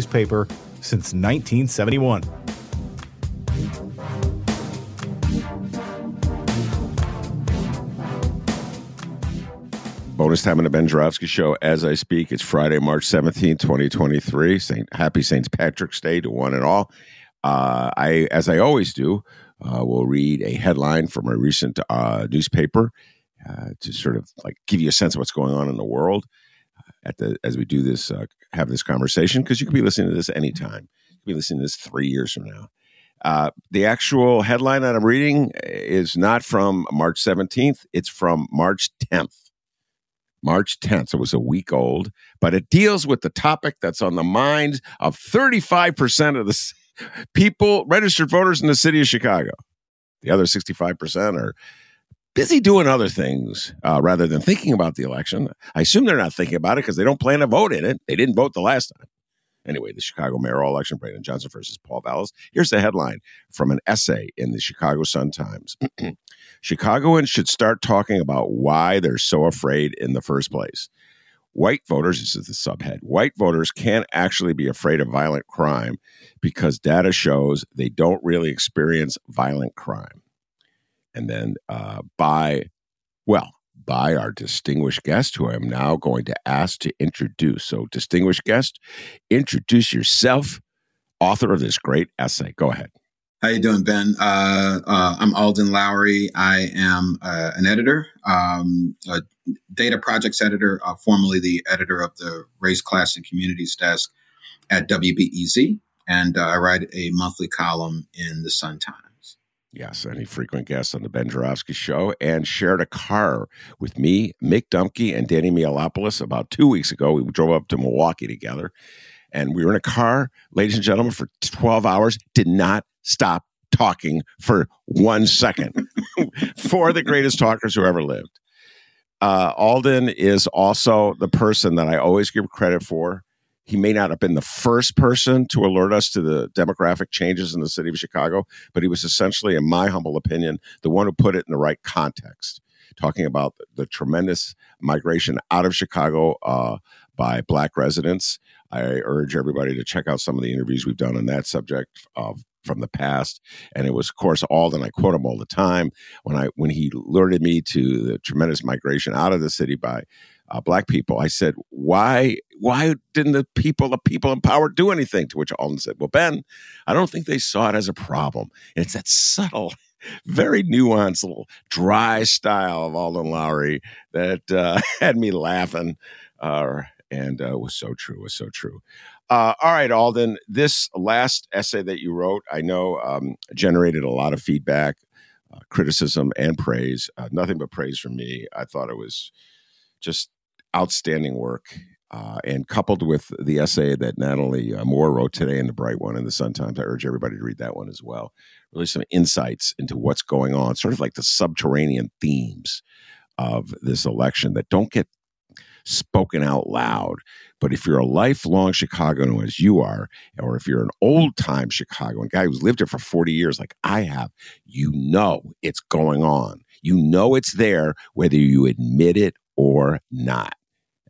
newspaper since 1971. Bonus time on the Ben Joravsky Show as I speak. It's Friday, March 17, 2023. Saint, happy St. Patrick's Day to one and all. Uh, I, as I always do, uh, will read a headline from a recent uh, newspaper uh, to sort of like give you a sense of what's going on in the world uh, at the as we do this uh, have this conversation because you could be listening to this anytime. You could be listening to this three years from now. Uh, the actual headline that I'm reading is not from March 17th. It's from March 10th. March 10th. So it was a week old, but it deals with the topic that's on the minds of 35% of the people, registered voters in the city of Chicago. The other 65% are busy doing other things uh, rather than thinking about the election. I assume they're not thinking about it because they don't plan to vote in it. They didn't vote the last time. Anyway, the Chicago mayoral election, Brandon Johnson versus Paul Vallas. Here's the headline from an essay in the Chicago Sun Times. Chicagoans should start talking about why they're so afraid in the first place. White voters, this is the subhead, white voters can't actually be afraid of violent crime because data shows they don't really experience violent crime. And then uh, by, well, by our distinguished guest, who I am now going to ask to introduce. So, distinguished guest, introduce yourself, author of this great essay. Go ahead. How you doing, Ben? Uh, uh, I'm Alden Loury. I am uh, an editor, um, a data projects editor, uh, formerly the editor of the Race, Class, and Communities desk at WBEZ, and uh, I write a monthly column in the Sun Times. Yes, any frequent guest on the Ben Joravsky Show, and shared a car with me, Mick Dumke, and Danny Mihalopoulos about two weeks ago. We drove up to Milwaukee together, and we were in a car, ladies and gentlemen, for 12 hours, did not stop talking for one second. Four of the greatest talkers who ever lived. Uh, Alden is also the person that I always give credit for. He may not have been the first person to alert us to the demographic changes in the city of Chicago, but he was essentially, in my humble opinion, the one who put it in the right context, talking about the tremendous migration out of Chicago uh, by Black residents. I urge everybody to check out some of the interviews we've done on that subject from the past. And it was, of course, Alden. I quote him all the time when I when he alerted me to the tremendous migration out of the city by uh, black people. I said, "Why? Why didn't the people, the people in power, do anything?" To which Alden said, "Well, Ben, I don't think they saw it as a problem. And it's that subtle." Very nuanced, little dry style of Alden Loury that uh, had me laughing, uh, and uh, was so true. Was so true. Uh, all right, Alden. This last essay that you wrote, I know, um, generated a lot of feedback, uh, criticism, and praise. Uh, nothing but praise from me. I thought it was just outstanding work. Uh, and coupled with the essay that Natalie uh, Moore wrote today in the Bright One in the Sun Times, I urge everybody to read that one as well. Really, some insights into what's going on, sort of like the subterranean themes of this election that don't get spoken out loud But if you're a lifelong Chicagoan, as you are, or if you're an old time Chicagoan guy who's lived here for 40 years, like I have, you know it's going on. You know it's there, whether you admit it or not.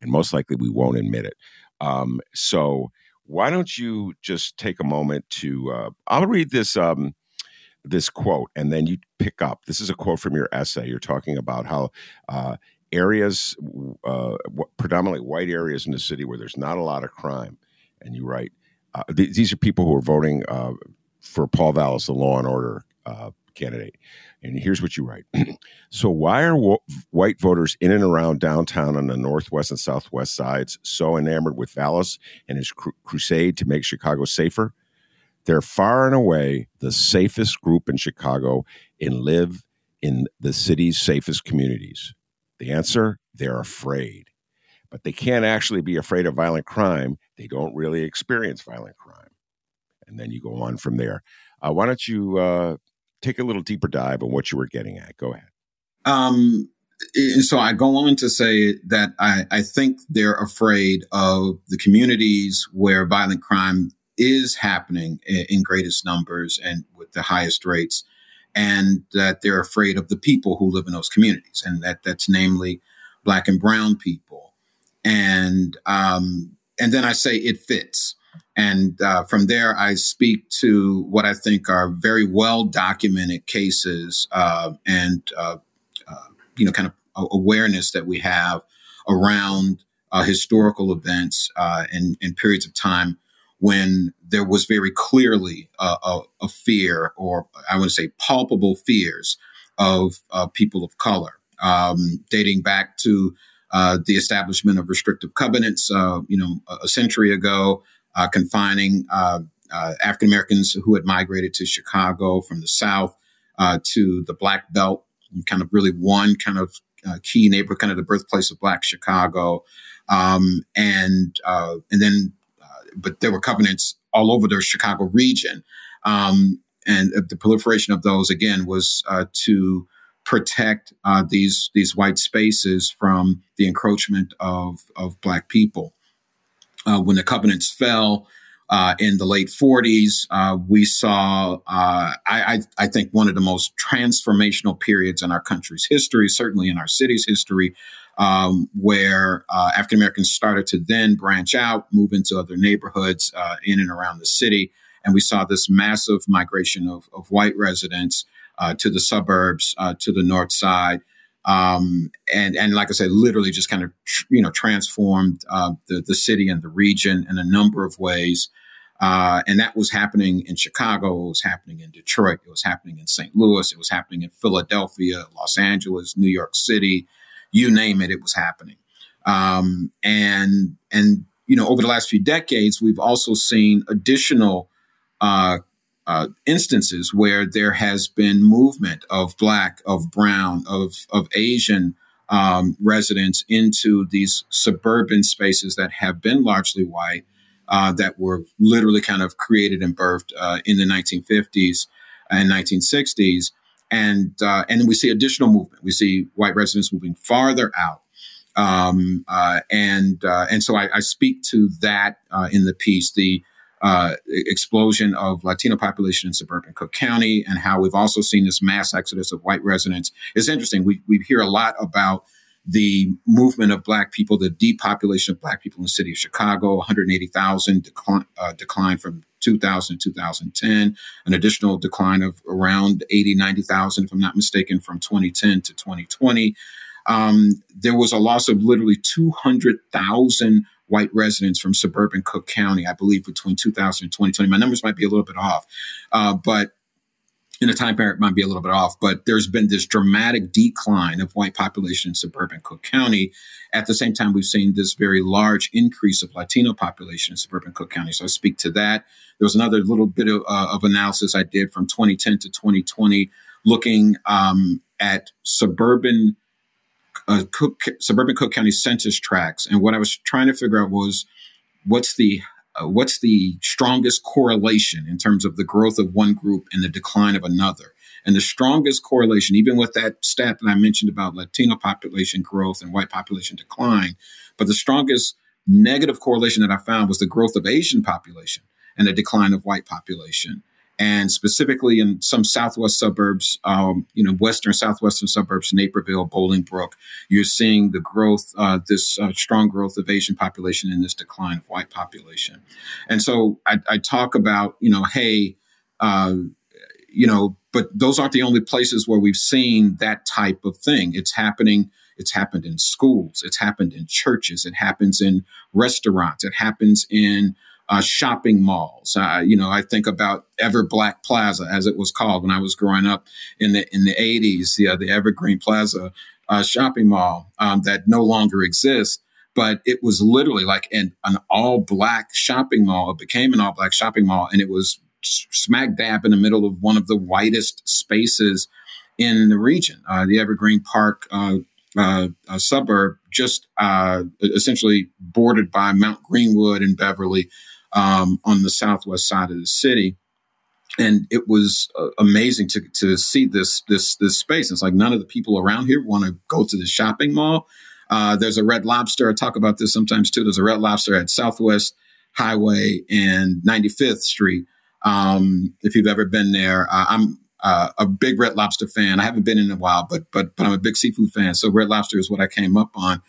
And most likely we won't admit it. Um, so why don't you just take a moment to? Uh, I'll read this um, this quote, and then you pick up. This is a quote from your essay. You're talking about how uh, areas, uh, predominantly white areas in the city, where there's not a lot of crime, and you write. Uh, th- these are people who are voting uh, for Paul Vallas, the law and order uh, candidate. And here's what you write. so, why are wo- white voters in and around downtown on the northwest and southwest sides so enamored with Vallas and his cru- crusade to make Chicago safer? They're far and away the safest group in Chicago and live in the city's safest communities. The answer they're afraid. But they can't actually be afraid of violent crime. They don't really experience violent crime. And then you go on from there. Uh, why don't you uh, take a little deeper dive on what you were getting at. Go ahead. Um, and so I go on to say that I, I think they're afraid of the communities where violent crime is happening in, in greatest numbers and with the highest rates, and that they're afraid of the people who live in those communities, and that that's namely black and brown people. And um, and then I say it fits. And uh, from there, I speak to what I think are very well documented cases uh, and, uh, uh you know, kind of awareness that we have around uh, historical events and, uh, and, periods of time when there was very clearly a, a, fear, or I would say palpable fears, of people of color, um, dating back to the establishment of restrictive covenants, you know, a, century ago, confining uh, uh, African Americans who had migrated to Chicago from the South uh, to the Black Belt, kind of really one kind of key neighborhood, kind of the birthplace of Black Chicago, um, and and then, but there were covenants all over the Chicago region, um, and the proliferation of those again was to protect uh, these these white spaces from the encroachment of of black people. Uh, when the covenants fell uh, in the late 40s, uh, we saw, uh, I, I, think, one of the most transformational periods in our country's history, certainly in our city's history, um, where uh, African Americans started to then branch out, move into other neighborhoods in and around the city. And we saw this massive migration of, of white residents to the suburbs, to the north side um, and and like I said, literally just kind of you know transformed uh, the the city and the region in a number of ways. Uh, and that was happening in Chicago. It was happening in Detroit. It was happening in St. Louis. It was happening in Philadelphia, Los Angeles, New York City. You name it, it was happening. Um, and and you know over the last few decades, we've also seen additional uh, uh, instances where there has been movement of black, of brown, of of Asian um, residents into these suburban spaces that have been largely white, uh, that were literally kind of created and birthed uh, in the 1950s and 1960s, and uh, and we see additional movement. We see white residents moving farther out. Um, uh, and uh, and so I, I, speak to that in the piece. The uh, explosion of Latino population in suburban Cook County and how we've also seen this mass exodus of white residents. It's interesting. We, we hear a lot about the movement of black people, the depopulation of black people in the city of Chicago, 180,000 decline, uh, decline from 2000 to 2010, an additional decline of around 80, 90,000, if I'm not mistaken, from 2010 to 2020. Um, there was a loss of literally 200,000 white residents from suburban Cook County, I believe, between 2000 and 2020. My numbers might be a little bit off, uh, but in a time period might be a little bit off, but there's been this dramatic decline of white population in suburban Cook County. At the same time, we've seen this very large increase of Latino population in suburban Cook County. So I speak to that. There was another little bit of, uh, of analysis I did from 2010 to 2020, looking um, at suburban uh, Cook, suburban Cook County census tracts, and what I was trying to figure out was what's the uh, what's the strongest correlation in terms of the growth of one group and the decline of another. And the strongest correlation, even with that stat that I mentioned about Latino population growth and white population decline, but the strongest negative correlation that I found was the growth of Asian population and the decline of white population. And specifically in some southwest suburbs, um, you know, western, southwestern suburbs, Naperville, Bolingbrook, you're seeing the growth, uh, this uh, strong growth of Asian population and this decline of white population. And so I, I talk about, you know, hey, uh, you know, but those aren't the only places where we've seen that type of thing. It's happening. It's happened in schools. It's happened in churches. It happens in restaurants. It happens in uh, shopping malls. Uh, you know, I think about Ever Black Plaza, as it was called when I was growing up in the in the eighties. The, uh, the Evergreen Plaza uh, shopping mall um, that no longer exists. But it was literally like an, an all black shopping mall. It became an all black shopping mall, and it was smack dab in the middle of one of the whitest spaces in the region. Uh, the Evergreen Park uh, uh, suburb, just uh, essentially bordered by Mount Greenwood and Beverly um, on the southwest side of the city. And it was uh, amazing to, to see this this this space. It's like none of the people around here want to go to the shopping mall. Uh, there's a Red Lobster. I talk about this sometimes too. There's a Red Lobster at Southwest Highway and 95th Street um, if you've ever been there, uh, I'm uh, a big Red Lobster fan. I haven't been in a while, but but but I'm a big seafood fan. So Red Lobster is what I came up on.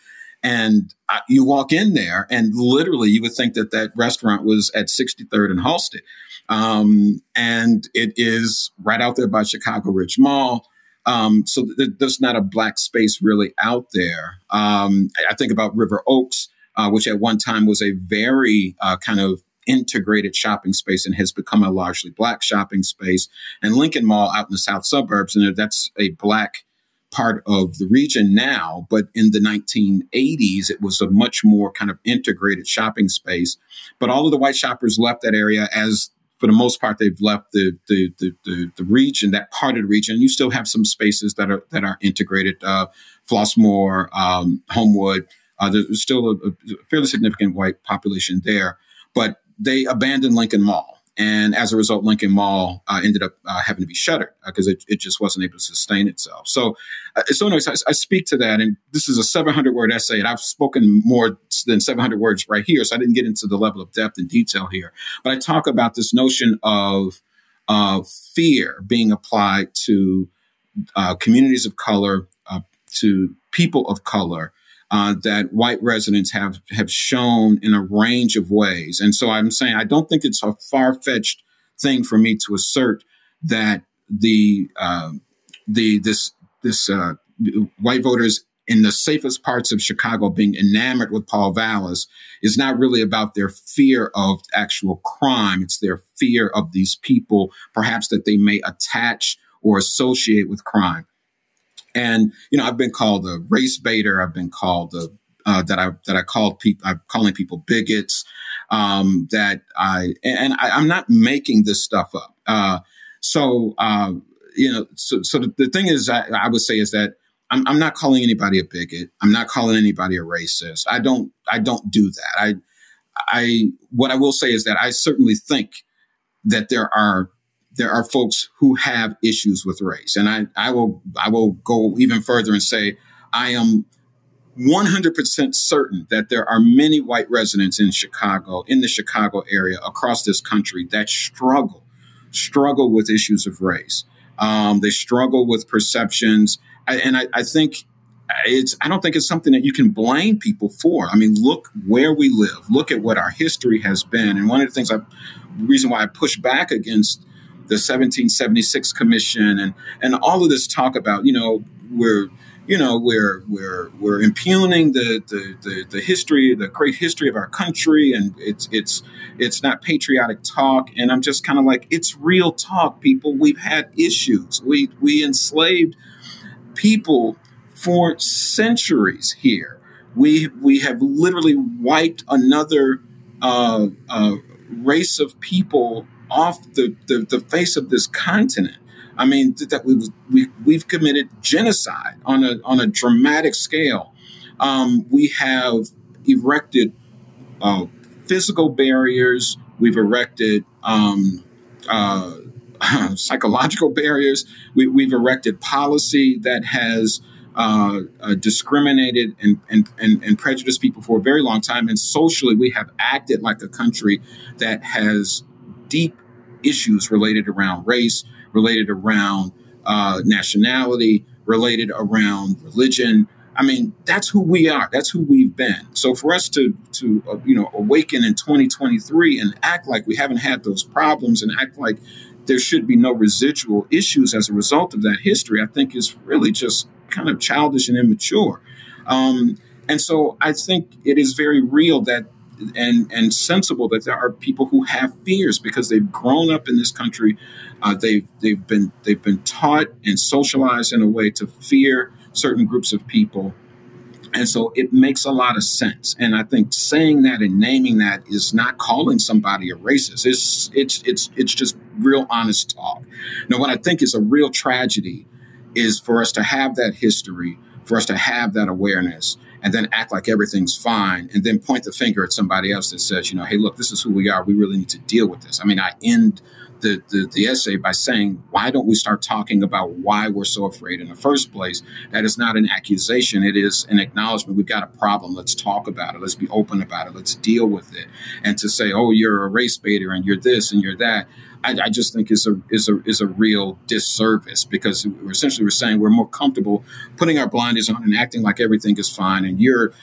And I, you walk in there, and literally, you would think that that restaurant was at 63rd and Halsted, um, and it is right out there by Chicago Ridge Mall. Um, so th- there's not a black space really out there. Um, I think about River Oaks, uh, which at one time was a very uh, kind of integrated shopping space and has become a largely black shopping space. And Lincoln Mall out in the south suburbs, and that's a black part of the region now, but in the 1980s, it was a much more kind of integrated shopping space. But all of the white shoppers left that area as for the most part, they've left the, the the, the the region, that part of the region. You still have some spaces that are that are integrated. Uh, Flossmoor, um, Homewood. Uh, there's still a, a, fairly significant white population there, but they abandoned Lincoln Mall. And as a result, Lincoln Mall uh, ended up uh, having to be shuttered because uh, it, it, just wasn't able to sustain itself. So, uh, so anyways, I, I, speak to that, and this is a 700 word essay, and I've spoken more than 700 words right here, so I didn't get into the level of depth and detail here. But I talk about this notion of fear being applied to uh, communities of color, uh, to people of color, uh, that white residents have have shown in a range of ways. And so I'm saying I don't think it's a far fetched thing for me to assert that the uh, the this this uh, white voters in the safest parts of Chicago being enamored with Paul Vallas is not really about their fear of actual crime. It's their fear of these people, perhaps that they may attach or associate with crime. And you know, I've been called a race baiter. I've been called a uh, that I that I called people. I'm calling people bigots. Um, that I and I, am not making this stuff up. Uh, so uh, you know, so so the, the thing is, I, I, would say is that I'm, I'm not calling anybody a bigot. I'm not calling anybody a racist. I don't I don't do that. I I what I will say is that I certainly think that there are there are folks who have issues with race. And I, I will I will go even further and say I am 100% certain that there are many white residents in Chicago, in the Chicago area, across this country that struggle, struggle with issues of race. Um, they struggle with perceptions. I, and I, I think it's I don't think it's something that you can blame people for. I mean, look where we live. Look at what our history has been. And one of the things I the reason why I push back against the 1776 Commission and and all of this talk about you know we're you know we're we're we're impugning the, the the the, history the great history of our country and it's it's it's not patriotic talk. And i'm just kind of like it's real talk people. We've had issues. We we enslaved people for centuries here. We we have literally wiped another uh, uh, race of people off the, the, the face of this continent. I mean, that we, we, we've committed genocide on a, on a dramatic scale. Um, we have erected uh, physical barriers, we've erected um, uh, psychological barriers, we, have erected policy that has uh, uh, discriminated and, and, and, and prejudiced people for a very long time. And socially, we have acted like a country that has deep issues related around race, related around uh, nationality, related around religion. I mean, that's who we are. That's who we've been. So for us to to uh, you know awaken in 2023 and act like we haven't had those problems and act like there should be no residual issues as a result of that history, I think is really just kind of childish and immature. Um, and so I think it is very real that and and sensible that there are people who have fears because they've grown up in this country. Uh, they've they've been they've been taught and socialized in a way to fear certain groups of people. And so it makes a lot of sense. And I think saying that and naming that is not calling somebody a racist. It's it's it's it's just real honest talk. Now what I think is a real tragedy is for us to have that history, for us to have that awareness, and then act like everything's fine, and then point the finger at somebody else that says, you know, hey, look, this is who we are. We really need to deal with this. I mean, I end the, the, the, essay by saying, why don't we start talking about why we're so afraid in the first place? That is not an accusation. It is an acknowledgement. We've got a problem. Let's talk about it. Let's be open about it. Let's deal with it. And to say, oh, you're a race baiter and you're this and you're that. I, I, just think is a is a is a real disservice because essentially we're saying we're more comfortable putting our blinders on and acting like everything is fine, and you're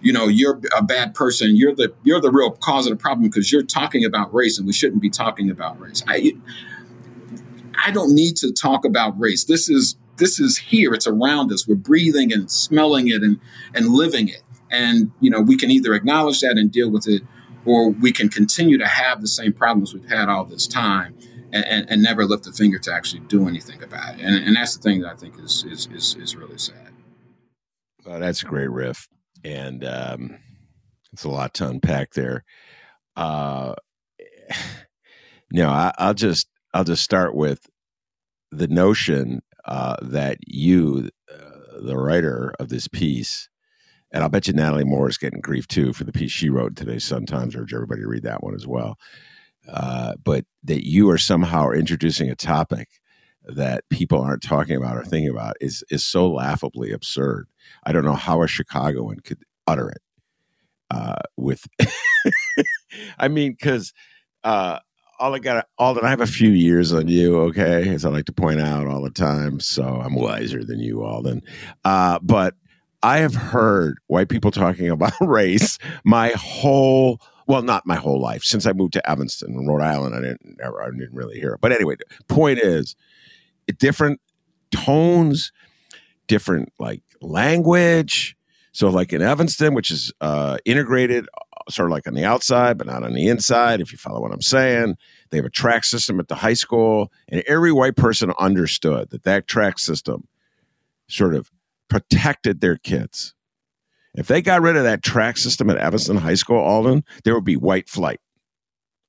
you know you're a bad person. You're the you're the real cause of the problem because you're talking about race and we shouldn't be talking about race. I i don't need to talk about race. This is this is here. It's around us. We're breathing and smelling it and and living it. And you know we can either acknowledge that and deal with it or we can continue to have the same problems we've had all this time and, and, and never lift a finger to actually do anything about it. And, and that's the thing that i think is is is, is really sad. Well, that's a great riff and um, it's a lot to unpack there. Uh, no, I, will just I'll just start with the notion uh, that you, uh, the writer of this piece, and I'll bet you Natalie Moore is getting grief too for the piece she wrote today. Sun Times. Urge everybody to read that one as well. Uh, but that you are somehow introducing a topic that people aren't talking about or thinking about is is so laughably absurd. I don't know how a Chicagoan could utter it uh, with. I mean, because uh, all I got, that I have a few years on you, okay, as I like to point out all the time. So I'm wiser than you, Alden. Uh, but I have heard white people talking about race my whole well, not my whole life. Since I moved to Evanston, Rhode Island, I didn't never, I didn't really hear it. But anyway, point is, different tones, different like language. So, like in Evanston, which is uh, integrated, uh, sort of like on the outside, but not on the inside, if you follow what I'm saying. They have a track system at the high school, and every white person understood that that track system sort of protected their kids. If they got rid of that track system at Evanston High School, Alden, there would be white flight.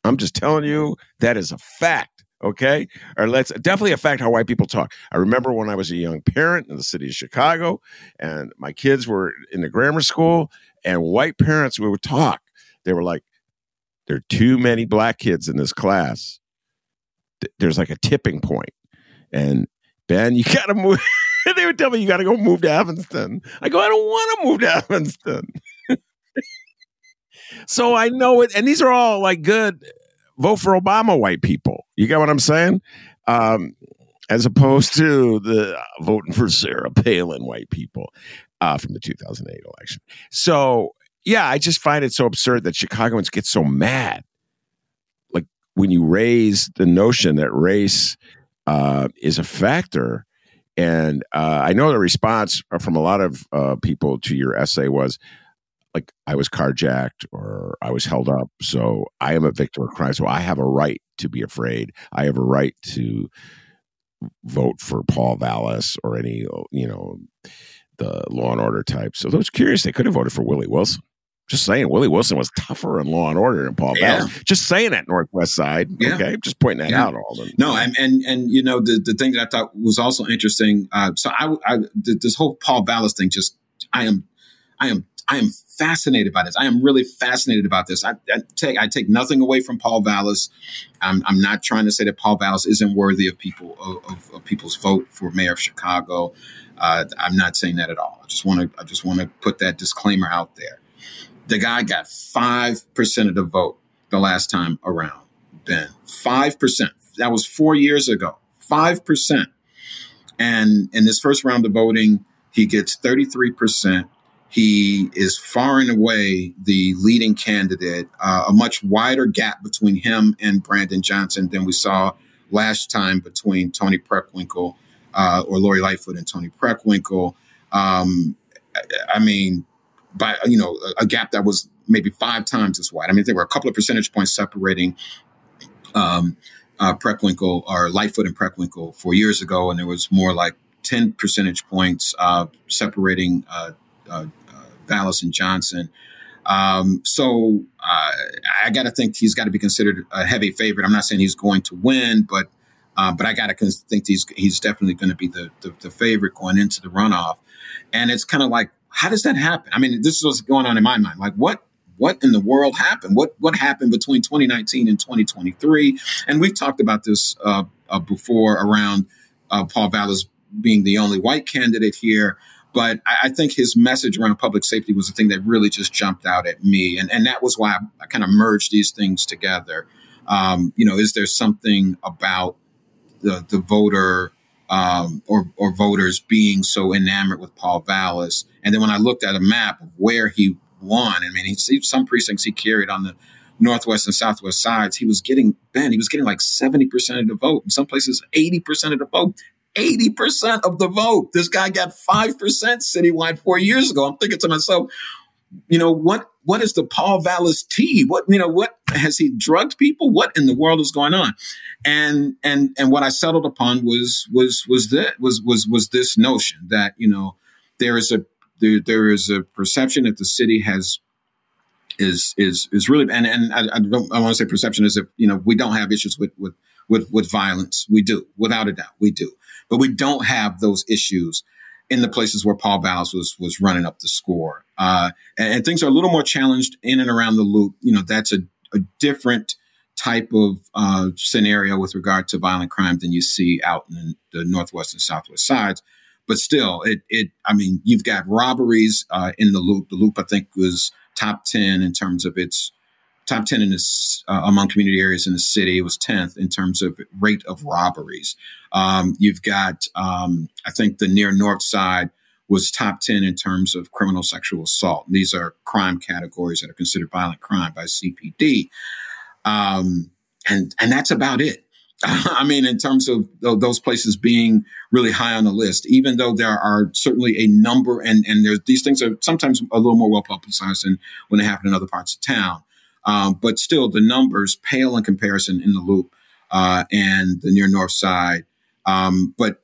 I'm just telling you, that is a fact okay? Or let's definitely affect how white people talk. I remember when i was a young parent in the city of chicago and my kids were in the grammar school and white parents we would talk. They were like there are too many black kids in this class. There's like a tipping point. and ben you gotta move they would tell me you gotta go move to evanston. I go i don't want to move to evanston. So i know it and these are all like good vote for Obama white people. You get what I'm saying? Um, as opposed to the uh, voting for Sarah Palin white people uh, from the 2008 election. So, yeah, I just find it so absurd that Chicagoans get so mad. Like when you raise the notion that race uh, is a factor. And uh, I know the response from a lot of uh, people to your essay was, like I was carjacked or I was held up. So I am a victim of crime. So I have a right to be afraid. I have a right to vote for Paul Vallas or any, you know, the law and order type. So those curious, they could have voted for Willie Wilson. Just saying, Willie Wilson was tougher in Law and Order than Paul yeah. Just saying that Northwest Side. Yeah. Okay, just pointing that yeah. out. All the no, and and and you know the the thing that I thought was also interesting. Uh, so I, I this whole Paul Vallas thing, just I am I am I am fascinated by this. I am really fascinated about this. I, I take I take nothing away from Paul Vallas. I'm, I'm, not trying to say that Paul Vallas isn't worthy of people of, of, people's vote for mayor of Chicago. Uh, I'm not saying that at all. I just want to I just want to put that disclaimer out there. The guy got five percent of the vote the last time around. Ben, five percent. That was four years ago. Five percent. And in this first round of voting, he gets 33 percent he is far and away the leading candidate, uh, a much wider gap between him and Brandon Johnson than we saw last time between Toni Preckwinkle uh, or Lori Lightfoot and Toni Preckwinkle. Um, I mean, by you know, a, a, gap that was maybe five times as wide. I mean, there were a couple of percentage points separating um, uh, Preckwinkle or Lightfoot and Preckwinkle four years ago, and there was more like 10 percentage points uh, separating uh, and Johnson. Um, so uh, I got to think he's got to be considered a heavy favorite. I'm not saying he's going to win, but uh, but I got to think he's he's definitely going to be the, the, the favorite going into the runoff. And it's kind of like, how does that happen? I mean, this is what's going on in my mind. Like, what what in the world happened? What what happened between 2019 and 2023? And we've talked about this uh, uh, before around uh, Paul Vallas being the only white candidate here. But I, I, think his message around public safety was the thing that really just jumped out at me. And, and that was why I, I kind of merged these things together. Um, you know, is there something about the, the voter um, or, or voters being so enamored with Paul Vallas? And then when I looked at a map of where he won, I mean, he, some precincts he carried on the northwest and southwest sides, he was getting Ben, he was getting like 70% of the vote, in some places 80% of the vote. 80% of the vote. This guy got 5% citywide four years ago. I'm thinking to myself, you know, what what is the Paul Vallas tea? What, you know, what has he drugged people? What in the world is going on? And and and what I settled upon was was was that was was was this notion that, you know, there is a there, there is a perception that the city has is is is really and and I, I don't I want to say perception is if you know we don't have issues with with with with violence we do without a doubt we do but we don't have those issues in the places where Paul Vallas was was running up the score. Uh, and, and, things are a little more challenged in and around the loop. You know, that's a, a different type of uh, scenario with regard to violent crime than you see out in the northwest and southwest sides. But still, it it I mean, you've got robberies uh, in the loop. The loop, I think, was top ten in terms of its top 10 in this uh, among community areas in the city. It was 10th in terms of rate of robberies. Um, you've got, um, I think the near north side was top 10 in terms of criminal sexual assault. These are crime categories that are considered violent crime by CPD. Um, and, and that's about it. I mean, in terms of those places being really high on the list, even though there are certainly a number, and and there's these things are sometimes a little more well publicized than when they happen in other parts of town. Um, but still, the numbers pale in comparison in the loop uh, and the near north side. Um, but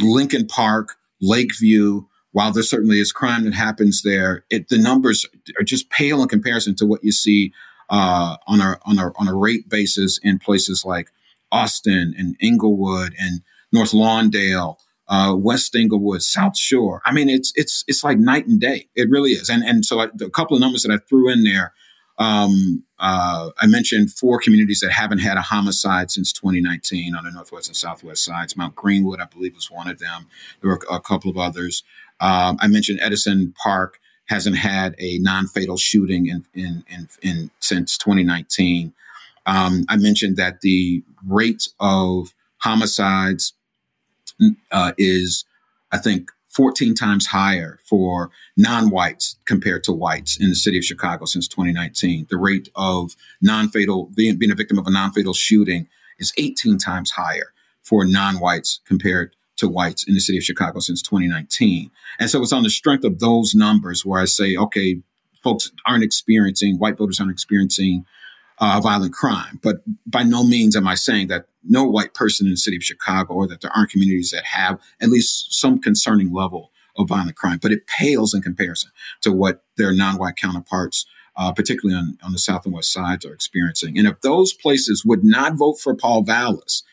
Lincoln Park, Lakeview, while there certainly is crime that happens there, it, the numbers are just pale in comparison to what you see uh, on a on a on a rate basis in places like Austin and Englewood and North Lawndale, uh, West Englewood, South Shore. I mean, it's it's it's like night and day. It really is. And and so a couple of numbers that I threw in there um, uh, I mentioned four communities that haven't had a homicide since 2019 on the northwest and southwest sides. Mount Greenwood, I believe, was one of them. There were a couple of others. Um, I mentioned Edison Park hasn't had a non-fatal shooting in, in, in, in since 2019. Um, I mentioned that the rate of homicides uh, is, I think, 14 times higher for non-whites compared to whites in the city of Chicago since 2019. The rate of non-fatal being, being a victim of a non-fatal shooting is 18 times higher for non-whites compared to whites in the city of Chicago since 2019. And so it's on the strength of those numbers where I say, okay, folks aren't experiencing, white voters aren't experiencing uh, violent crime. But by no means am I saying that no white person in the city of Chicago or that there aren't communities that have at least some concerning level of violent crime. But it pales in comparison to what their non-white counterparts, uh, particularly on, on the south and west sides, are experiencing. And if those places would not vote for Paul Vallas,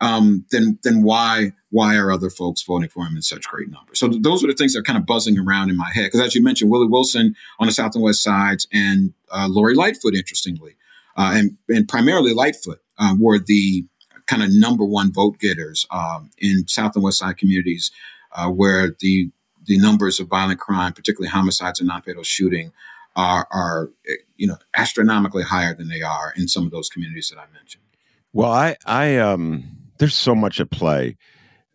um, then then why why are other folks voting for him in such great numbers? So th- those are the things that are kind of buzzing around in my head. Because as you mentioned, Willie Wilson on the South and West sides, and uh, Lori Lightfoot, interestingly, uh, and and primarily Lightfoot uh, were the kind of number one vote getters um, in South and West Side communities, uh, where the the numbers of violent crime, particularly homicides and non-fatal shooting, are are you know astronomically higher than they are in some of those communities that I mentioned. Well, I I um there's so much at play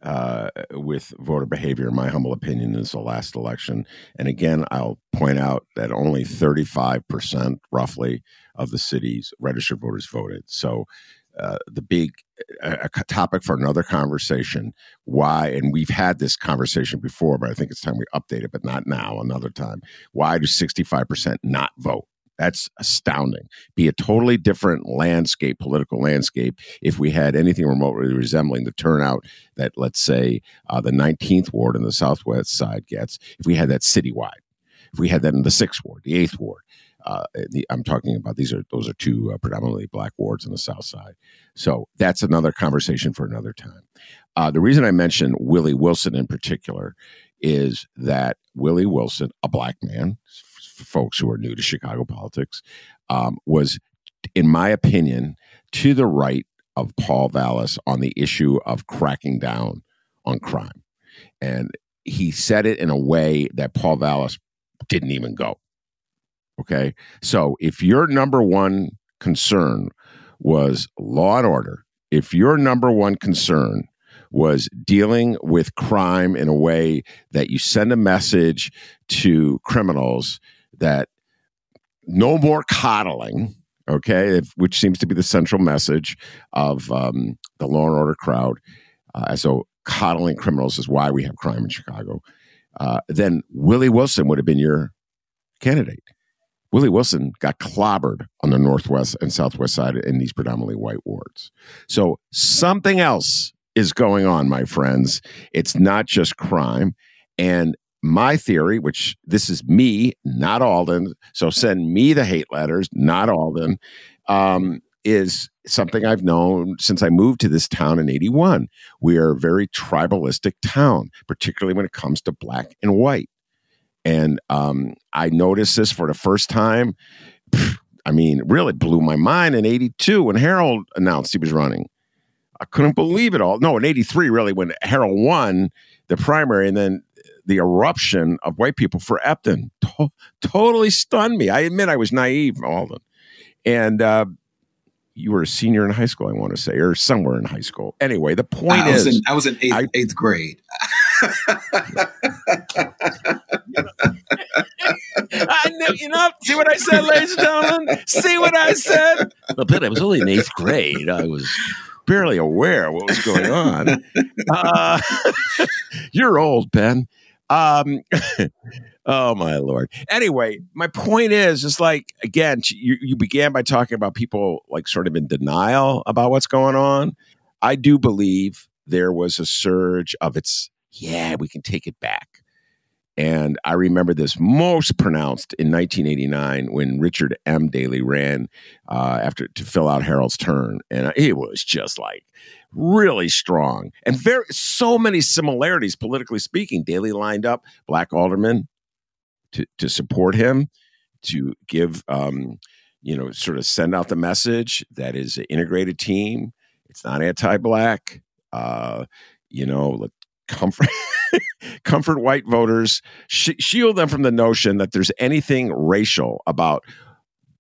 uh, with voter behavior, in my humble opinion, is the last election. And again, I'll point out that only 35% roughly of the city's registered voters voted. So uh, the big a, a topic for another conversation why and we've had this conversation before but i think it's time we update it but not now another time why do 65% not vote that's astounding. Be a totally different landscape, political landscape, if we had anything remotely resembling the turnout that, let's say, uh, the 19th ward in the southwest side gets. If we had that citywide, if we had that in the sixth ward, the eighth ward. Uh, the, I'm talking about these are those are two uh, predominantly black wards on the south side. So that's another conversation for another time. Uh, the reason I mention Willie Wilson in particular is that Willie Wilson, a black man, folks who are new to Chicago politics, um, was, in my opinion, to the right of Paul Vallas on the issue of cracking down on crime. And he said it in a way that Paul Vallas didn't even go. Okay. So if your number one concern was law and order, if your number one concern was dealing with crime in a way that you send a message to criminals that no more coddling, okay, if, which seems to be the central message of um, the law and order crowd. Uh, so coddling criminals is why we have crime in Chicago. Uh, then Willie Wilson would have been your candidate. Willie Wilson got clobbered on the northwest and southwest side in these predominantly white wards. So something else is going on, my friends. It's not just crime. And my theory, which this is me, not Alden, so send me the hate letters, not Alden, um, is something I've known since I moved to this town in 81. We are a very tribalistic town, particularly when it comes to black and white. And um, I noticed this for the first time. I mean, really blew my mind in 82 when Harold announced he was running. I couldn't believe it all. No, in 83, really, when Harold won the primary and then the eruption of white people for Epton to- totally stunned me. I admit I was naive, Alden. And uh, you were a senior in high school, I want to say, or somewhere in high school. Anyway, the point I is, in, I was in eighth, I, eighth grade. I know, you know, see what I said, ladies and gentlemen? See what I said? But I was only in eighth grade. I was barely aware what was going on. Uh, you're old, Ben. Um, oh my lord. Anyway, my point is, is like again, you, you began by talking about people like sort of in denial about what's going on. I do believe there was a surge of it's yeah, we can take it back. And I remember this most pronounced in 1989 when Richard M. Daley ran uh, after to fill out Harold's turn, and it was just like really strong and very so many similarities politically speaking. Daley lined up black aldermen to to support him, to give um, you know sort of send out the message that is an integrated team. It's not anti-black. Uh, you know, comfort comfort white voters, sh- shield them from the notion that there's anything racial about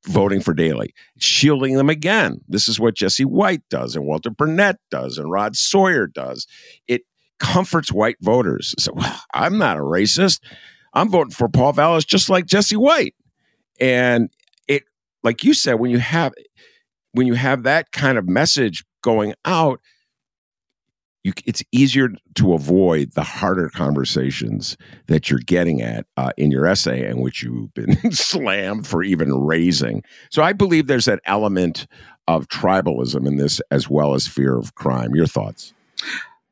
voting for Daley, shielding them again. This is what Jesse White does, and Walter Burnett does, and Rod Sawyer does. It comforts white voters. So well, I'm not a racist. I'm voting for Paul Vallas just like Jesse White. And it, like you said, when you have when you have that kind of message going out, you, it's easier to avoid the harder conversations that you're getting at uh, in your essay and which you've been slammed for even raising. So I believe there's that element of tribalism in this as well as fear of crime. Your thoughts?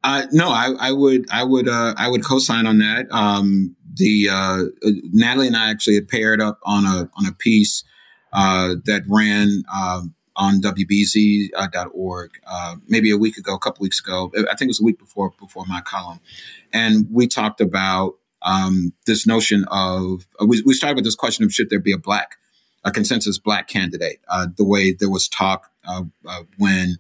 Uh, no, I, I, would, I would, uh, I would co-sign on that. Um, the uh, Natalie and I actually had paired up on a on a piece uh, that ran um, on WBEZ.org uh, maybe a week ago, a couple weeks ago. I think it was a week before before my column, and we talked about um, this notion of uh, we, we started with this question of should there be a black a consensus black candidate? Uh, the way there was talk uh, uh, when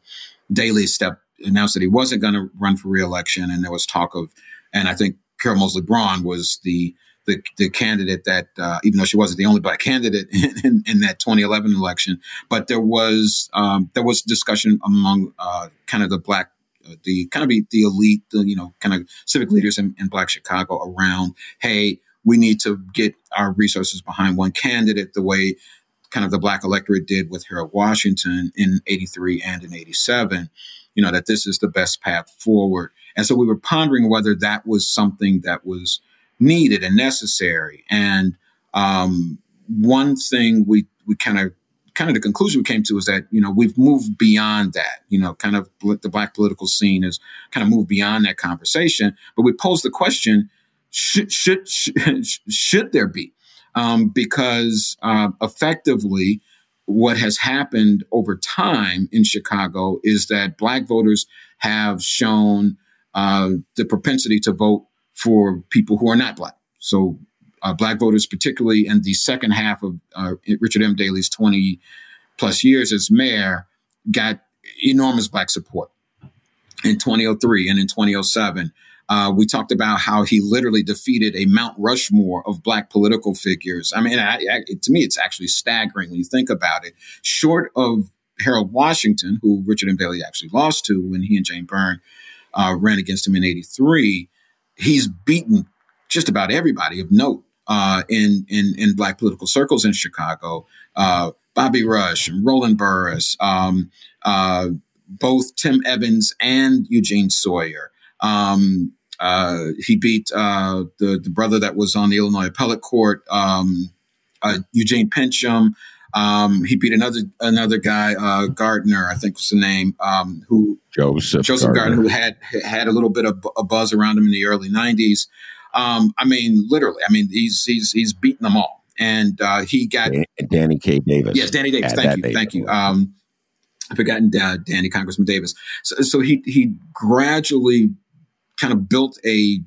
Daley stepped announced that he wasn't going to run for reelection, and there was talk of, and I think Carol Moseley Braun was the the, the candidate that, uh, even though she wasn't the only black candidate in, in, in that 2011 election, but there was um, there was discussion among uh, kind of the black, uh, the kind of the, elite, the, you know, kind of civic leaders in, in Black Chicago around, hey, we need to get our resources behind one candidate the way kind of the black electorate did with Harold Washington in 83 and in 87, you know, that this is the best path forward. And so we were pondering whether that was something that was needed and necessary. And um, one thing we we kind of kind of the conclusion we came to is that you know we've moved beyond that. You know, kind of the black political scene has kind of moved beyond that conversation. But we posed the question: should should should, should there be? Um, because uh, effectively, what has happened over time in Chicago is that black voters have shown uh, the propensity to vote for people who are not black. So uh, black voters, particularly in the second half of uh, Richard M. Daley's 20 plus years as mayor, got enormous black support in 2003 and in 2007. Uh, we talked about how he literally defeated a Mount Rushmore of black political figures. I mean, I, I, to me, it's actually staggering when you think about it. Short of Harold Washington, who Richard M. Daley actually lost to when he and Jane Byrne uh, ran against him in 83, he's beaten just about everybody of note uh, in, in in black political circles in Chicago. Uh, Bobby Rush and Roland Burris, um, uh, both Tim Evans and Eugene Sawyer. Um, uh, he beat uh, the the brother that was on the Illinois Appellate Court, um, uh, Eugene Pincham. Um, he beat another another guy, uh, Gardner, I think was the name, um, who Joseph Joseph Gardner. Gardner, who had had a little bit of a buzz around him in the early '90s. Um, I mean, literally, I mean, he's he's he's beaten them all, and uh, he got Danny K. Davis. Yes, Danny Davis. thank you, thank you. Um, I've forgotten uh, Danny Congressman Davis. So, so he he gradually kind of built a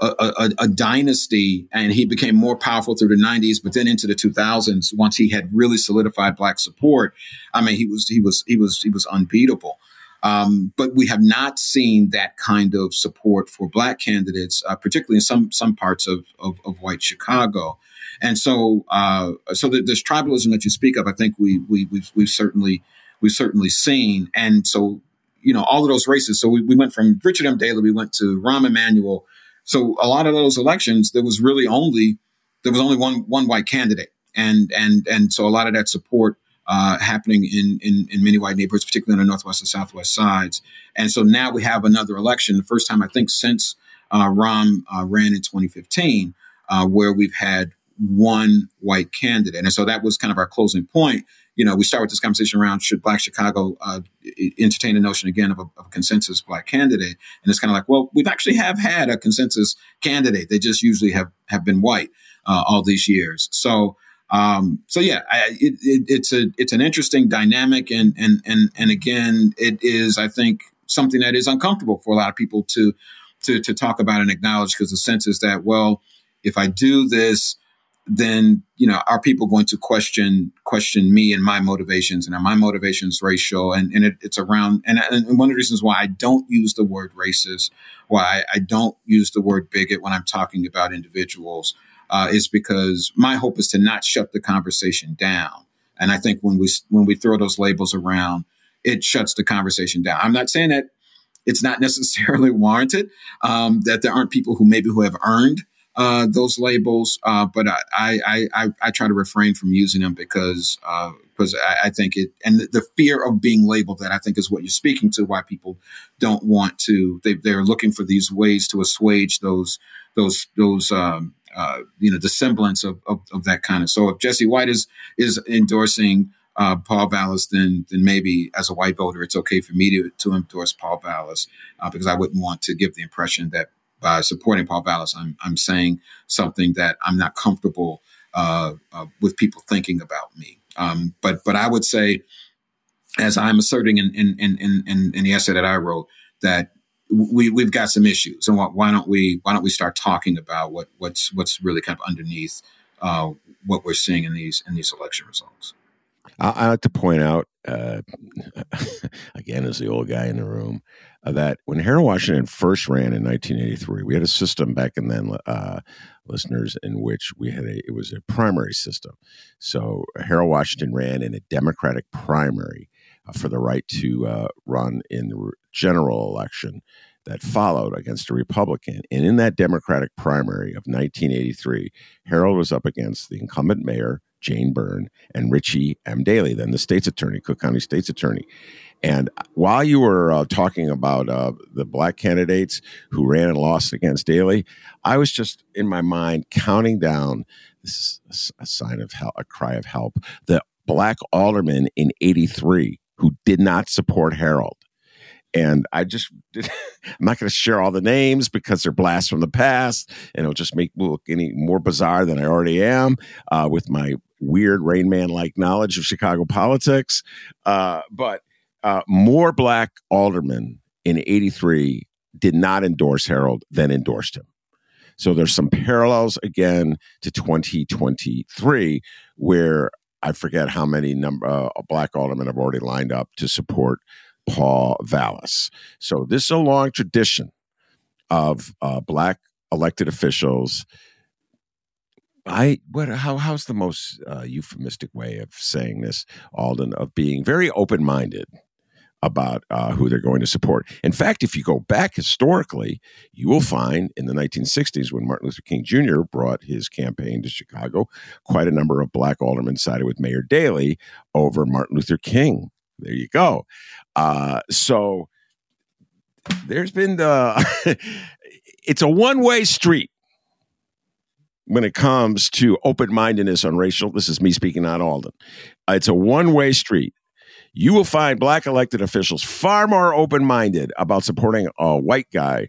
a, a, a, dynasty and he became more powerful through the 90s but then into the 2000s once he had really solidified black support i mean he was he was he was he was unbeatable. Um, but we have not seen that kind of support for black candidates uh, particularly in some some parts of, of, of white chicago. And so uh, so this tribalism that you speak of i think we, we we've, we've certainly we've certainly seen. And so you know all of those races so we, we went from richard m. Daley we went to rahm emanuel so a lot of those elections, there was really only there was only one one white candidate, and and and so a lot of that support uh, happening in, in in many white neighborhoods, particularly on the northwest and southwest sides. And so now we have another election, the first time I think since uh, Rahm uh, ran in 2015, uh, where we've had one white candidate, and so that was kind of our closing point you know, we start with this conversation around should Black Chicago uh, entertain the notion again of a, of a, consensus Black candidate, and it's kind of like, well, we've actually have had a consensus candidate. They just usually have have been white uh, all these years. So, um, so yeah, I, it, it, it's a it's an interesting dynamic, and and and and again, it is I think something that is uncomfortable for a lot of people to to to talk about and acknowledge because the sense is that well, if I do this then you know are people going to question question me and my motivations? And are my motivations racial? And, and it, it's around and, and one of the reasons why i don't use the word racist why I, don't use the word bigot when i'm talking about individuals uh, is because my hope is to not shut the conversation down. And i think when we when we throw those labels around it shuts the conversation down. I'm not saying that it's not necessarily warranted um, that there aren't people who maybe who have earned uh, those labels, uh, but I, I, I, I, try to refrain from using them because because uh, I, I, think it and the, fear of being labeled that I think is what you're speaking to. Why people don't want to they they're looking for these ways to assuage those those those um, uh, you know the semblance of, of, of that kind of. So if Jesse White is is endorsing. Uh, Paul Vallas, then then maybe as a white voter, it's okay for me to, to endorse Paul Vallas uh, because I wouldn't want to give the impression that by supporting Paul Vallas, I'm, I'm saying something that I'm not comfortable uh, uh, with people thinking about me. Um, but but I would say as I'm asserting in in in in, in the essay that I wrote, that we we've got some issues, and why don't we why don't we start talking about what what's what's really kind of underneath uh, what we're seeing in these in these election results. I, like to point out uh, again, as the old guy in the room, uh, that when Harold Washington first ran in 1983, we had a system back in then, uh, listeners, in which we had a it was a primary system. So Harold Washington ran in a Democratic primary uh, for the right to uh, run in the general election that followed against a Republican. And in that Democratic primary of 1983, Harold was up against the incumbent mayor, Jane Byrne, and Richie M. Daley, then the state's attorney, Cook County state's attorney. And while you were uh, talking about uh, the black candidates who ran and lost against Daley, I was just in my mind counting down. This is a sign of help, a cry of help. The black alderman in '83 who did not support Harold. And I just, I'm not going to share all the names because they're blasts from the past, and it'll just make me look any more bizarre than I already am uh, with my weird Rain Man like knowledge of Chicago politics. Uh, but uh, more black aldermen in 83 did not endorse Harold than endorsed him. So there's some parallels again to 2023 where I forget how many number uh, black aldermen have already lined up to support Paul Vallas. So this is a long tradition of uh, black elected officials. I what how how's the most uh, euphemistic way of saying this, Alden, of being very open minded about uh, who they're going to support. In fact, if you go back historically, you will find in the 1960s when Martin Luther King Jr. brought his campaign to Chicago, quite a number of black aldermen sided with Mayor Daley over Martin Luther King. There you go. Uh, so there's been the it's a one way street when it comes to open mindedness on racial. This is me speaking on Alden. It's a one way street. You will find black elected officials far more open minded about supporting a white guy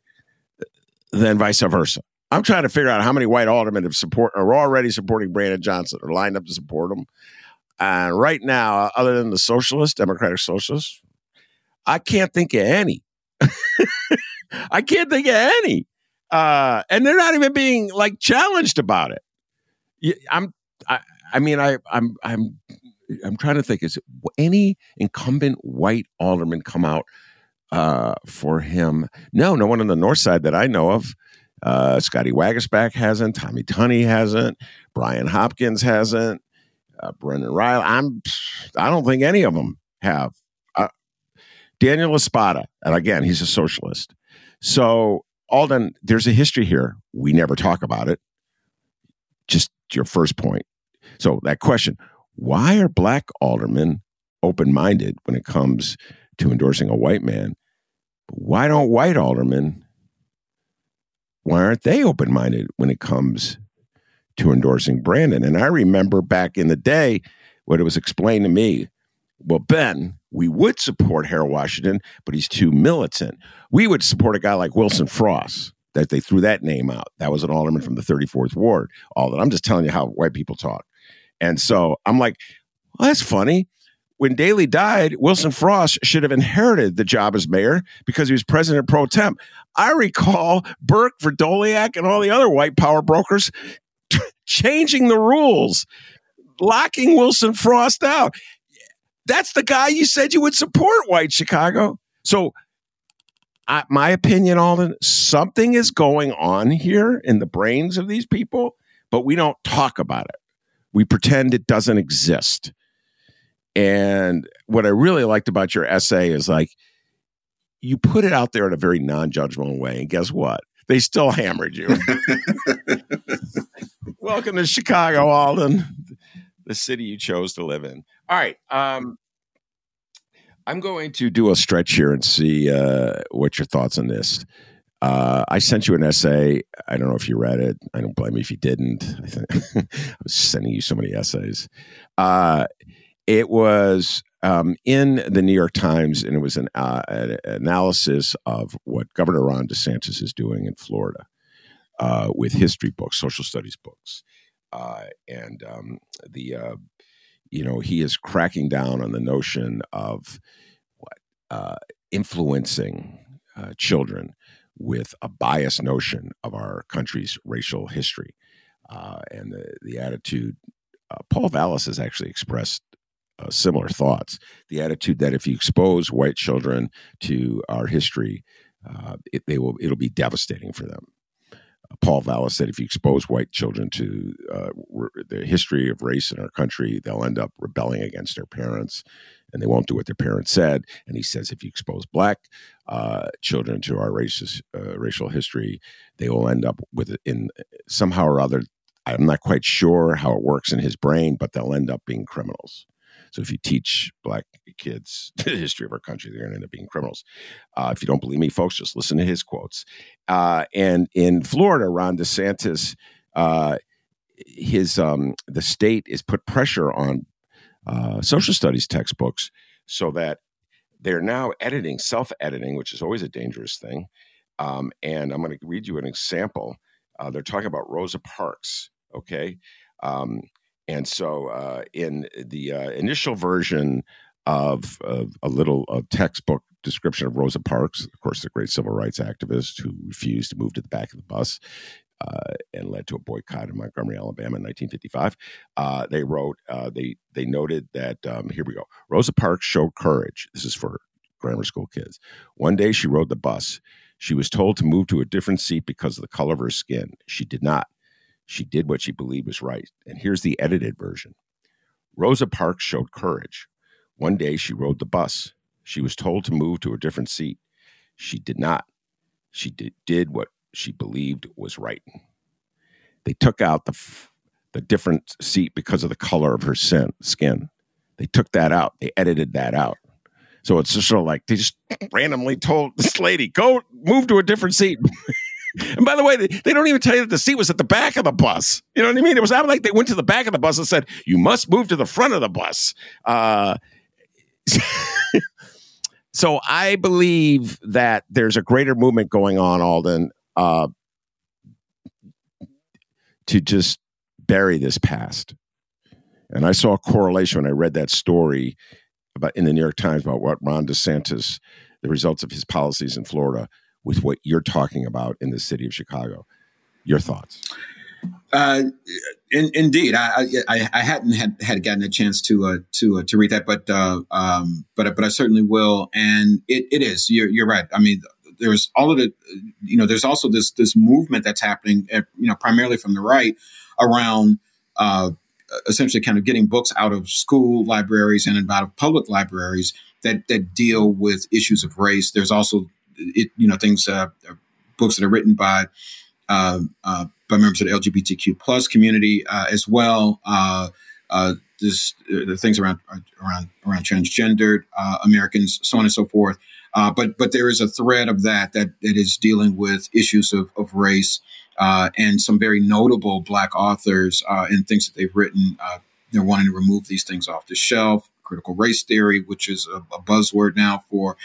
than vice versa. I'm trying to figure out how many white aldermen have support are already supporting Brandon Johnson or lined up to support him. And right now, other than the socialists, Democratic socialists, I can't think of any. I can't think of any. Uh, and they're not even being like challenged about it. I'm, I, I mean, I, I'm, I'm, I'm trying to think. Is any incumbent white alderman come out uh, for him? No, no one on the north side that I know of. Uh, Scotty Waguespack hasn't. Tommy Tunney hasn't. Brian Hopkins hasn't. Uh, Brendan Reilly. I'm. I don't think any of them have. Uh, Daniel La Spata, and again, he's a socialist. So, Alden, there's a history here. We never talk about it. Just your first point. So, that question why are black aldermen open minded when it comes to endorsing a white man? Why don't white aldermen? Why aren't they open minded when it comes to endorsing Brandon? And I remember back in the day what it was explained to me. Well, Ben, we would support Harold Washington, but he's too militant. We would support a guy like Wilson Frost. That they threw that name out. That was an alderman from the 34th ward. All that I'm just telling you how white people talk. And so I'm like, well, that's funny. When Daley died, Wilson Frost should have inherited the job as mayor because he was president pro temp. I recall Burke, Vrdolyak, and all the other white power brokers changing the rules, locking Wilson Frost out. That's the guy you said you would support, White Chicago. So, I, my opinion, Alden, something is going on here in the brains of these people, but we don't talk about it. We pretend it doesn't exist. And what I really liked about your essay is like, you put it out there in a very non judgmental way. And guess what? They still hammered you. Welcome to Chicago, Alden, the city you chose to live in. All right. Um, I'm going to do a stretch here and see uh, what your thoughts on this. Uh, I sent you an essay. I don't know if you read it. I don't blame you if you didn't. I, was sending you so many essays. Uh, it was um, in the New York Times, and it was an, uh, an, analysis of what Governor Ron DeSantis is doing in Florida uh, with history books, social studies books, uh, and um, the you know, he is cracking down on the notion of what uh, influencing uh, children with a biased notion of our country's racial history. Uh, and the, the attitude, uh, Paul Vallas has actually expressed uh, similar thoughts. The attitude that if you expose white children to our history, uh, it, they will it'll be devastating for them. Paul Vallas said if you expose white children to uh, the history of race in our country, they'll end up rebelling against their parents and they won't do what their parents said. And he says if you expose black uh, children to our racist, uh, racial history, they will end up with in somehow or other. I'm not quite sure how it works in his brain, but they'll end up being criminals. So if you teach black kids the history of our country, they're going to end up being criminals. Uh, if you don't believe me, folks, just listen to his quotes. Uh, and in Florida, Ron DeSantis, uh, his um, the state is put pressure on uh, social studies textbooks so that they're now editing, self editing, which is always a dangerous thing. Um, and I'm going to read you an example. Uh, they're talking about Rosa Parks. Okay. Um, and so, uh, in the uh, initial version of, of a little textbook description of Rosa Parks, of course, the great civil rights activist who refused to move to the back of the bus uh, and led to a boycott in Montgomery, Alabama in 1955. Uh, they wrote, uh, they they noted that um, here we go. Rosa Parks showed courage. This is for grammar school kids. One day she rode the bus. She was told to move to a different seat because of the color of her skin. She did not. She did what she believed was right. And here's the edited version Rosa Parks showed courage. One day she rode the bus. She was told to move to a different seat. She did not. She did, did what she believed was right. They took out the, the different seat because of the color of her sin, skin. They took that out. They edited that out. So it's just sort of like they just randomly told this lady, go move to a different seat. And by the way, they, they, don't even tell you that the seat was at the back of the bus. You know what I mean? It was not like they went to the back of the bus and said, you must move to the front of the bus. Uh, so I believe that there's a greater movement going on, Alden, uh, to just bury this past. And I saw a correlation when I read that story about in the New York Times about what Ron DeSantis, the results of his policies in Florida with what you're talking about in the city of Chicago. Your thoughts? Uh, in, indeed, I, I, I hadn't had, had gotten a chance to uh, to uh, to read that, but uh, um, but but I certainly will. And it, it is you're you're right. I mean, there's all of the you know there's also this this movement that's happening, at, you know, primarily from the right around uh, essentially kind of getting books out of school libraries and out of public libraries that that deal with issues of race. There's also it, you know, things, uh, books that are written by, uh, uh, by members of the LGBTQ plus community uh, as well. Uh, uh, this, the things around around around transgendered Americans, so on and so forth. but but there is a thread of that that that is dealing with issues of, of race and some very notable Black authors and things that they've written. they're wanting to remove these things off the shelf critical race theory, which is a, a buzzword now for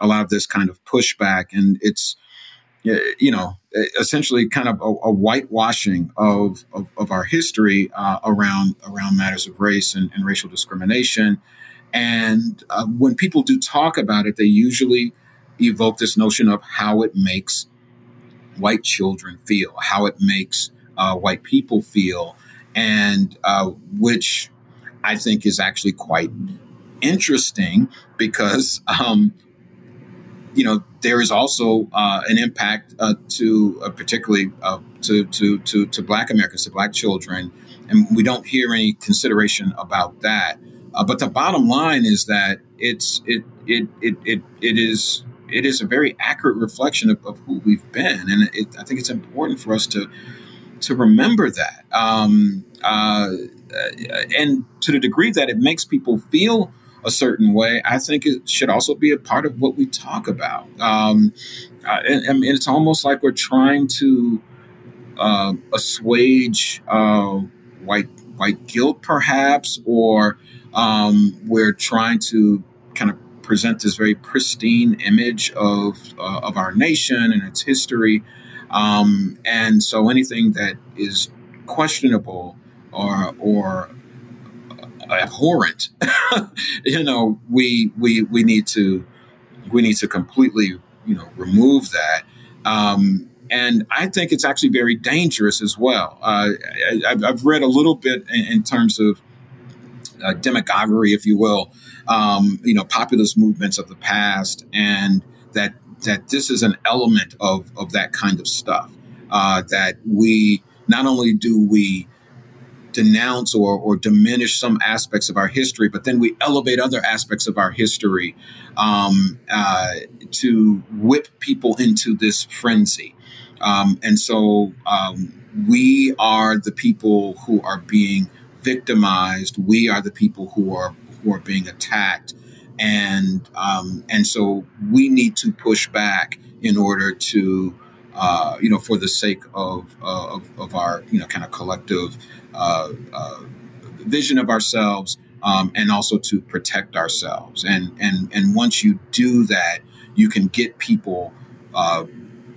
a lot of this kind of pushback. And it's, you know, essentially kind of a, a whitewashing of, of, of, our history uh, around around matters of race and, and racial discrimination. And uh, when people do talk about it, they usually evoke this notion of how it makes white children feel, how it makes uh, white people feel, and uh, which I think is actually quite interesting because, um, you know, there is also uh, an impact uh, to uh, particularly uh, to, to, to, to Black Americans, to Black children, and we don't hear any consideration about that. Uh, but the bottom line is that it's it it it it, it is it is a very accurate reflection of, of who we've been, and it, I think it's important for us to to remember that. Um, uh, and to the degree that it makes people feel a certain way, I think it should also be a part of what we talk about. Um, uh, and, and, it's almost like we're trying to uh, assuage uh, white white guilt, perhaps, or um, we're trying to kind of present this very pristine image of uh, of our nation and its history. Um, and so anything that is questionable or or abhorrent, you know, we we we need to we need to completely you know remove that. Um, and I think it's actually very dangerous as well. Uh, I, have read a little bit in, in terms of uh, demagoguery, if you will, um, you know, populist movements of the past, and that that this is an element of of that kind of stuff. Uh, that we not only do we denounce or, or diminish some aspects of our history, but then we elevate other aspects of our history um, uh, to whip people into this frenzy. Um, and so um, we are the people who are being victimized. We are the people who are who are being attacked, and um, and so we need to push back in order to. Uh, you know, for the sake of, uh, of, of our, you know, kind of collective uh, uh, vision of ourselves, um, and also to protect ourselves. And and and once you do that, you can get people uh,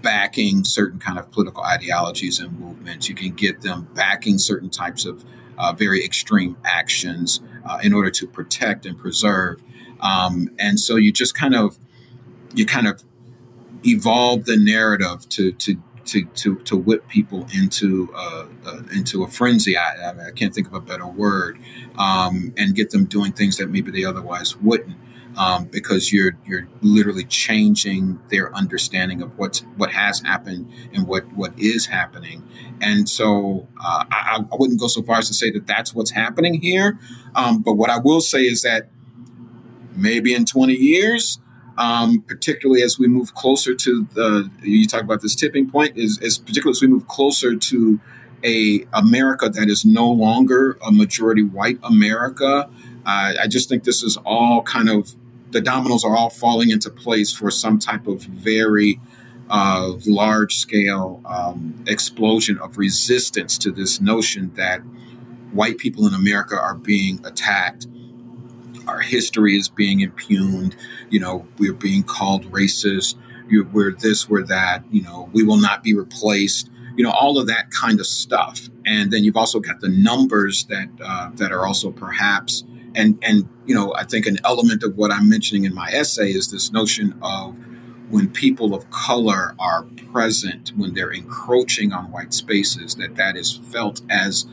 backing certain kind of political ideologies and movements. You can get them backing certain types of uh, very extreme actions uh, in order to protect and preserve. Um, and so you just kind of you kind of evolve the narrative to to to to, to whip people into uh, uh, into a frenzy. I, I, can't think of a better word, um, and get them doing things that maybe they otherwise wouldn't um, because you're you're literally changing their understanding of what's what has happened and what what is happening. And so uh, I, I, wouldn't go so far as to say that that's what's happening here, um, but what I will say is that maybe in 20 years. Um, particularly as we move closer to the, you talk about this tipping point, is, is particularly as we move closer to a America that is no longer a majority white America. Uh, I just think this is all kind of the dominoes are all falling into place for some type of very uh, large scale um, explosion of resistance to this notion that white people in America are being attacked. Our history is being impugned. You know, we're being called racist. We're this, we're that. You know, we will not be replaced. You know, all of that kind of stuff. And then you've also got the numbers that uh, that are also perhaps and and you know i think an element of what i'm mentioning in my essay is this notion of when people of color are present when they're encroaching on white spaces that that is felt as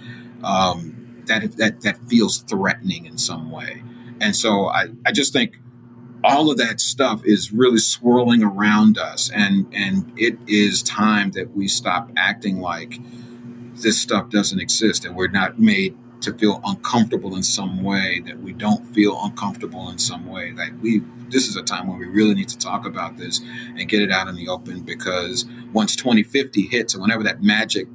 um, that that that feels threatening in some way and so i i just think all of that stuff is really swirling around us and and it is time that we stop acting like this stuff doesn't exist and we're not made to feel uncomfortable in some way, that we don't feel uncomfortable in some way. That we this is a time when we really need to talk about this and get it out in the open because once 2050 hits or whenever that magic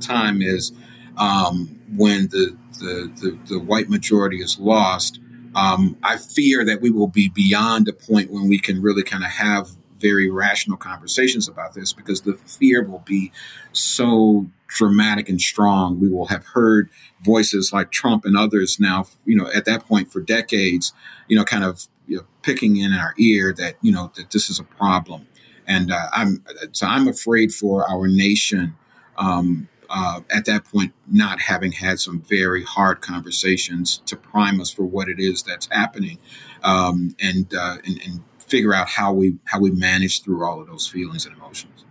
time is um, when the, the, the the white majority is lost, um, I fear that we will be beyond a point when we can really kind of have very rational conversations about this because the fear will be so dramatic and strong. We will have heard voices like Trump and others now, you know, at that point for decades, you know, kind of you know, picking in our ear that, you know, that this is a problem. And uh, I'm so I'm afraid for our nation um, uh, at that point, not having had some very hard conversations to prime us for what it is that's happening, um, and, uh, and, and figure out how we how we manage through all of those feelings and emotions.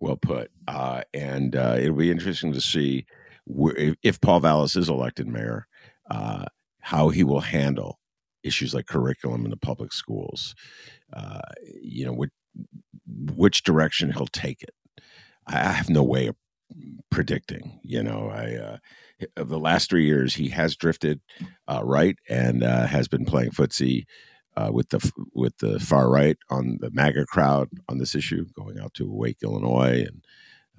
Well put. Uh, and uh, it'll be interesting to see where, if Paul Vallas is elected mayor, uh, how he will handle issues like curriculum in the public schools. You know, which, which direction he'll take it. I have no way of predicting. You know, I uh, the last three years he has drifted uh, right and uh, has been playing footsie uh, with the with the far right on the MAGA crowd on this issue, going out to Awake, Illinois, and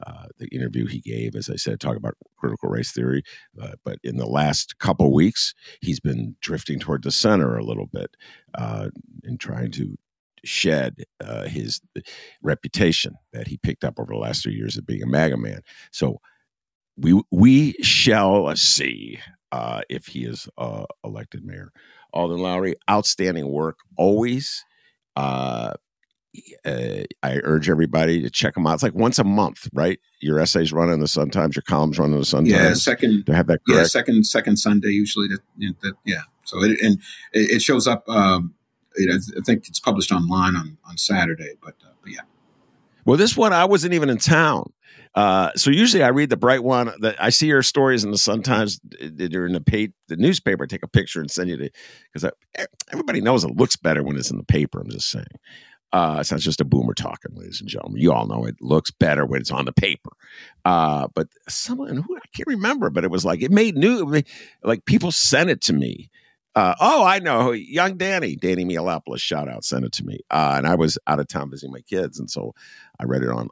uh, the interview he gave, as I said, talking about critical race theory. Uh, but in the last couple weeks, he's been drifting toward the center a little bit in trying to shed uh, his reputation that he picked up over the last three years of being a MAGA man. So we we shall see uh, if he is uh, elected mayor. Alden Loury, outstanding work always. Uh, uh, I urge everybody to check them out. It's like once a month, right? Your essays run in the Sun Times, your columns run in the Sun Yeah, second. To have that Yeah, second second Sunday usually. That, that yeah. So it and it shows up. Um, you know, I think it's published online on on Saturday, but, uh, but yeah. Well, this one I wasn't even in town. Uh, so usually I read the bright one. That I see your stories in the Sun Times. They're in the pay, the newspaper. I take a picture and send you to because everybody knows it looks better when it's in the paper. I'm just saying. Uh, it's not just a boomer talking, ladies and gentlemen. You all know it looks better when it's on the paper. Uh, but someone who I can't remember, but it was like it made new. Like people sent it to me. Uh, oh, I know, young Danny, Danny Mihalopoulos, shout out, sent it to me, uh, and I was out of town visiting my kids, and so I read it on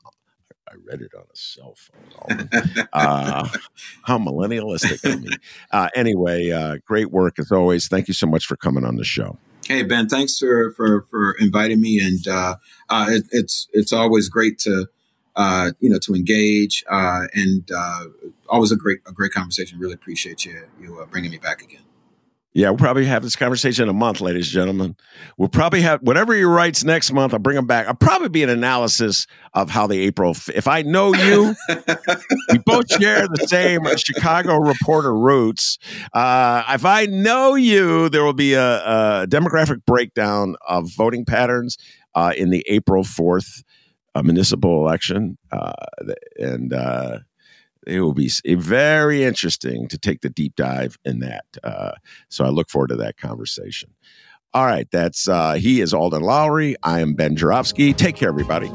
I read it on a cell phone. uh, how millennialistic of me. Uh, anyway, uh, great work as always. Thank you so much for coming on the show. Hey Ben, thanks for for for inviting me, and uh, uh, it, it's it's always great to uh, you know to engage, uh, and uh, always a great a great conversation. Really appreciate you you uh, bringing me back again. Yeah, we'll probably have this conversation in a month, ladies and gentlemen. We'll probably have whatever he writes next month. I'll bring him back. I'll probably be an analysis of how the April. If I know you, we both share the same Chicago reporter roots. Uh, if I know you, there will be a, a demographic breakdown of voting patterns uh, in the April fourth uh, municipal election, uh, and uh, it will be very interesting to take the deep dive in that. Uh, so I look forward to that conversation. All right, that's uh, he is Alden Loury. I am Ben Joravsky. Take care, everybody.